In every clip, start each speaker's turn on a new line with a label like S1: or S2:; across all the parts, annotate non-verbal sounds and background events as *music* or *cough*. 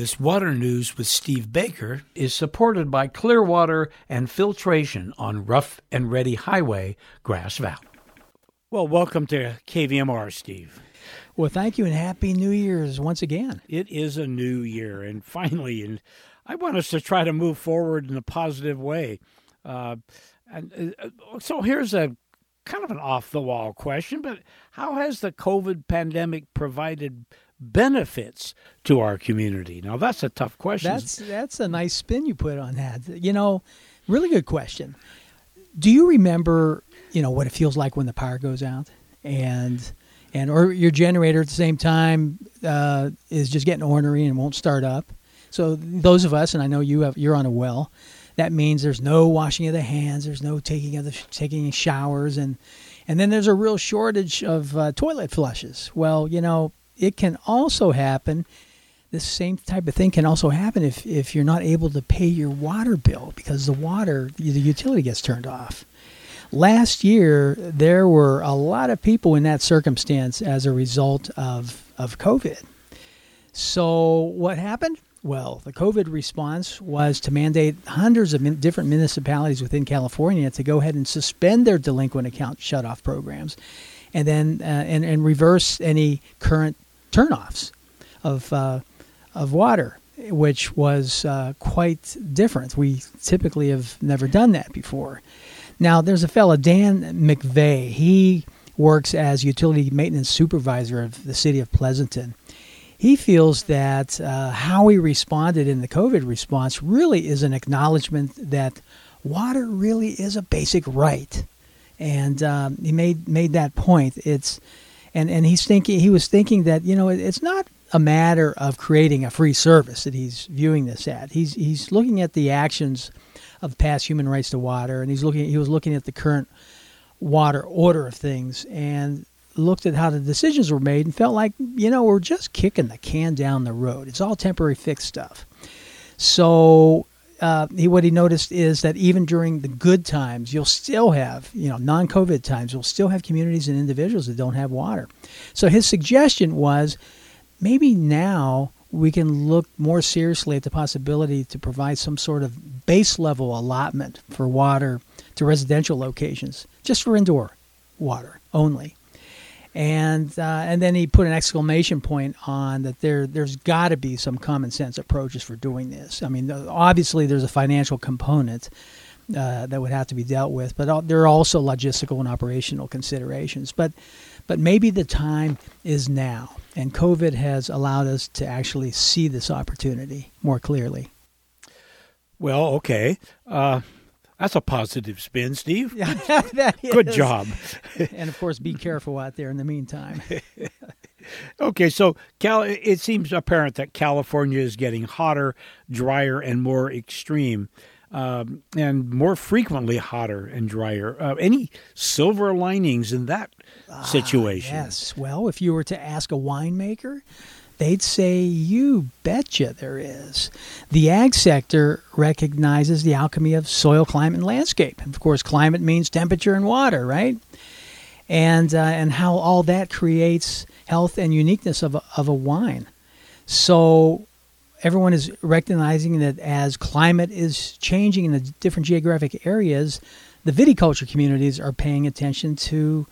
S1: This water news with Steve Baker is supported by Clearwater and Filtration on Rough and Ready Highway, Grass Valley. Well, welcome to KVMR, Steve.
S2: Well, thank you and happy New Year's once again.
S1: It is a new year, and finally, and I want us to try to move forward in a positive way. Uh, and uh, so here's a kind of an off the wall question, but how has the COVID pandemic provided benefits to our community? Now that's a tough question.
S2: That's that's a nice spin you put on that. You know, really good question. Do you remember, you know, what it feels like when the power goes out and and or your generator at the same time uh, is just getting ornery and won't start up? So those of us, and I know you have, you're on a well. That means there's no washing of the hands, there's no taking of the taking showers, and and then there's a real shortage of uh, toilet flushes. Well, you know, it can also happen. This same type of thing can also happen if, if you're not able to pay your water bill because the water, the utility gets turned off. Last year, there were a lot of people in that circumstance as a result of, of COVID. So, what happened? Well, the COVID response was to mandate hundreds of min- different municipalities within California to go ahead and suspend their delinquent account shutoff programs, and then uh, and, and reverse any current turnoffs of uh, of water, which was uh, quite different. We typically have never done that before. Now, there's a fellow Dan McVeigh. He works as utility maintenance supervisor of the city of Pleasanton he feels that uh, how we responded in the COVID response really is an acknowledgement that water really is a basic right, and um, he made made that point. It's and and he's thinking he was thinking that you know it, it's not a matter of creating a free service that he's viewing this at. He's he's looking at the actions of past human rights to water, and he's looking he was looking at the current water order of things and looked at how the decisions were made and felt like, you know, we're just kicking the can down the road. It's all temporary fix stuff. So uh, he, what he noticed is that even during the good times, you'll still have, you know, non-COVID times, you'll still have communities and individuals that don't have water. So his suggestion was maybe now we can look more seriously at the possibility to provide some sort of base level allotment for water to residential locations, just for indoor water only and uh, and then he put an exclamation point on that there there's got to be some common sense approaches for doing this. I mean, obviously there's a financial component uh, that would have to be dealt with, but there are also logistical and operational considerations. But but maybe the time is now, and COVID has allowed us to actually see this opportunity more clearly.
S1: Well, okay. Uh, that's a positive spin, Steve.
S2: Yeah, *laughs*
S1: Good job. *laughs*
S2: and of course, be careful out there in the meantime. *laughs*
S1: okay, so Cal, it seems apparent that California is getting hotter, drier, and more extreme. Um, and more frequently hotter and drier. Uh, any silver linings in that ah, situation?
S2: Yes. Well, if you were to ask a winemaker, They'd say, You betcha there is. The ag sector recognizes the alchemy of soil, climate, and landscape. Of course, climate means temperature and water, right? And, uh, and how all that creates health and uniqueness of a, of a wine. So everyone is recognizing that as climate is changing in the different geographic areas, the viticulture communities are paying attention to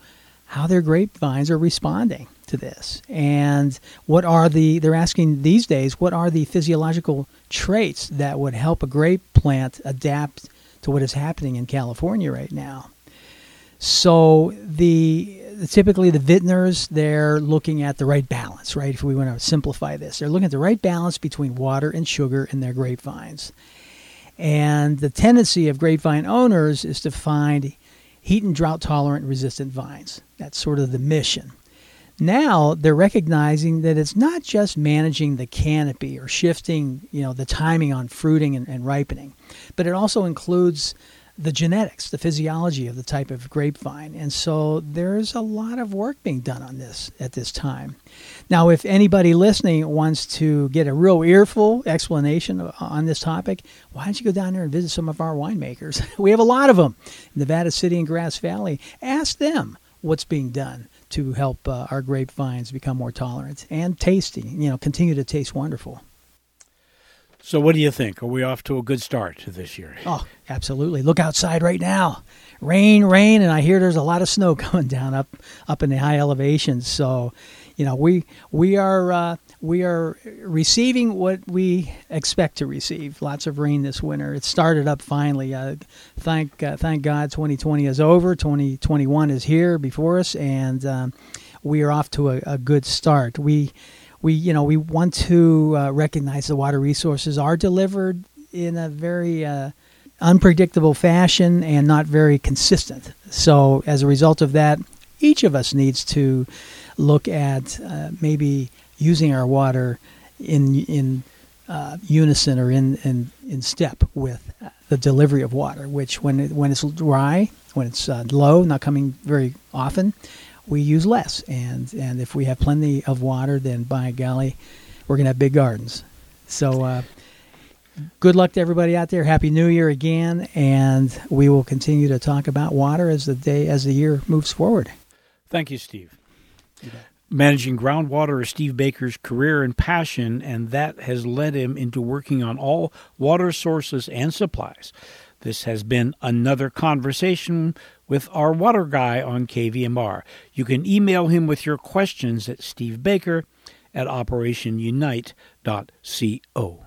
S2: how their grapevines are responding to this. And what are the they're asking these days what are the physiological traits that would help a grape plant adapt to what is happening in California right now? So the typically the vintners they're looking at the right balance right? If we want to simplify this they're looking at the right balance between water and sugar in their grapevines. And the tendency of grapevine owners is to find heat and drought tolerant resistant vines. That's sort of the mission. Now they're recognizing that it's not just managing the canopy or shifting you know the timing on fruiting and, and, ripening but it also includes the genetics the physiology of the type of grapevine. And so there's a lot of work being done on this at this time. Now if anybody listening wants to get a real earful explanation on this topic why don't you go down there and visit some of our winemakers? *laughs* We have a lot of them in nevada city and grass valley. Ask them what's being done to help uh, our grapevines become more tolerant and tasty, you know, continue to taste wonderful.
S1: So, what do you think? Are we off to a good start this year?
S2: Oh, absolutely. Look outside right now. Rain, rain, and I hear there's a lot of snow *laughs* coming down up up in the high elevations. So, you know, we we are uh, we are receiving what we expect to receive. Lots of rain this winter. It started up finally. Uh, thank uh, thank God, 2020 is over. 2021 is here before us, and um, we are off to a, a good start. We we you know we want to uh, recognize the water resources are delivered in a very uh, unpredictable fashion and not very consistent. So as a result of that, each of us needs to look at uh, maybe using our water in in uh, unison or in, in in step with the delivery of water. Which when it, when it's dry, when it's uh, low, not coming very often, we use less. And and if we have plenty of water, then by golly, we're gonna have big gardens. So. Uh, good luck to everybody out there. Happy New Year again, and we will continue to talk about water as the day as the year moves forward.
S1: Thank you, Steve. Managing groundwater is Steve Baker's career and passion, and that has led him into working on all water sources and supplies. This has been another conversation with our water guy on KVMR. You can email him with your questions at stevebaker at operationunite.co.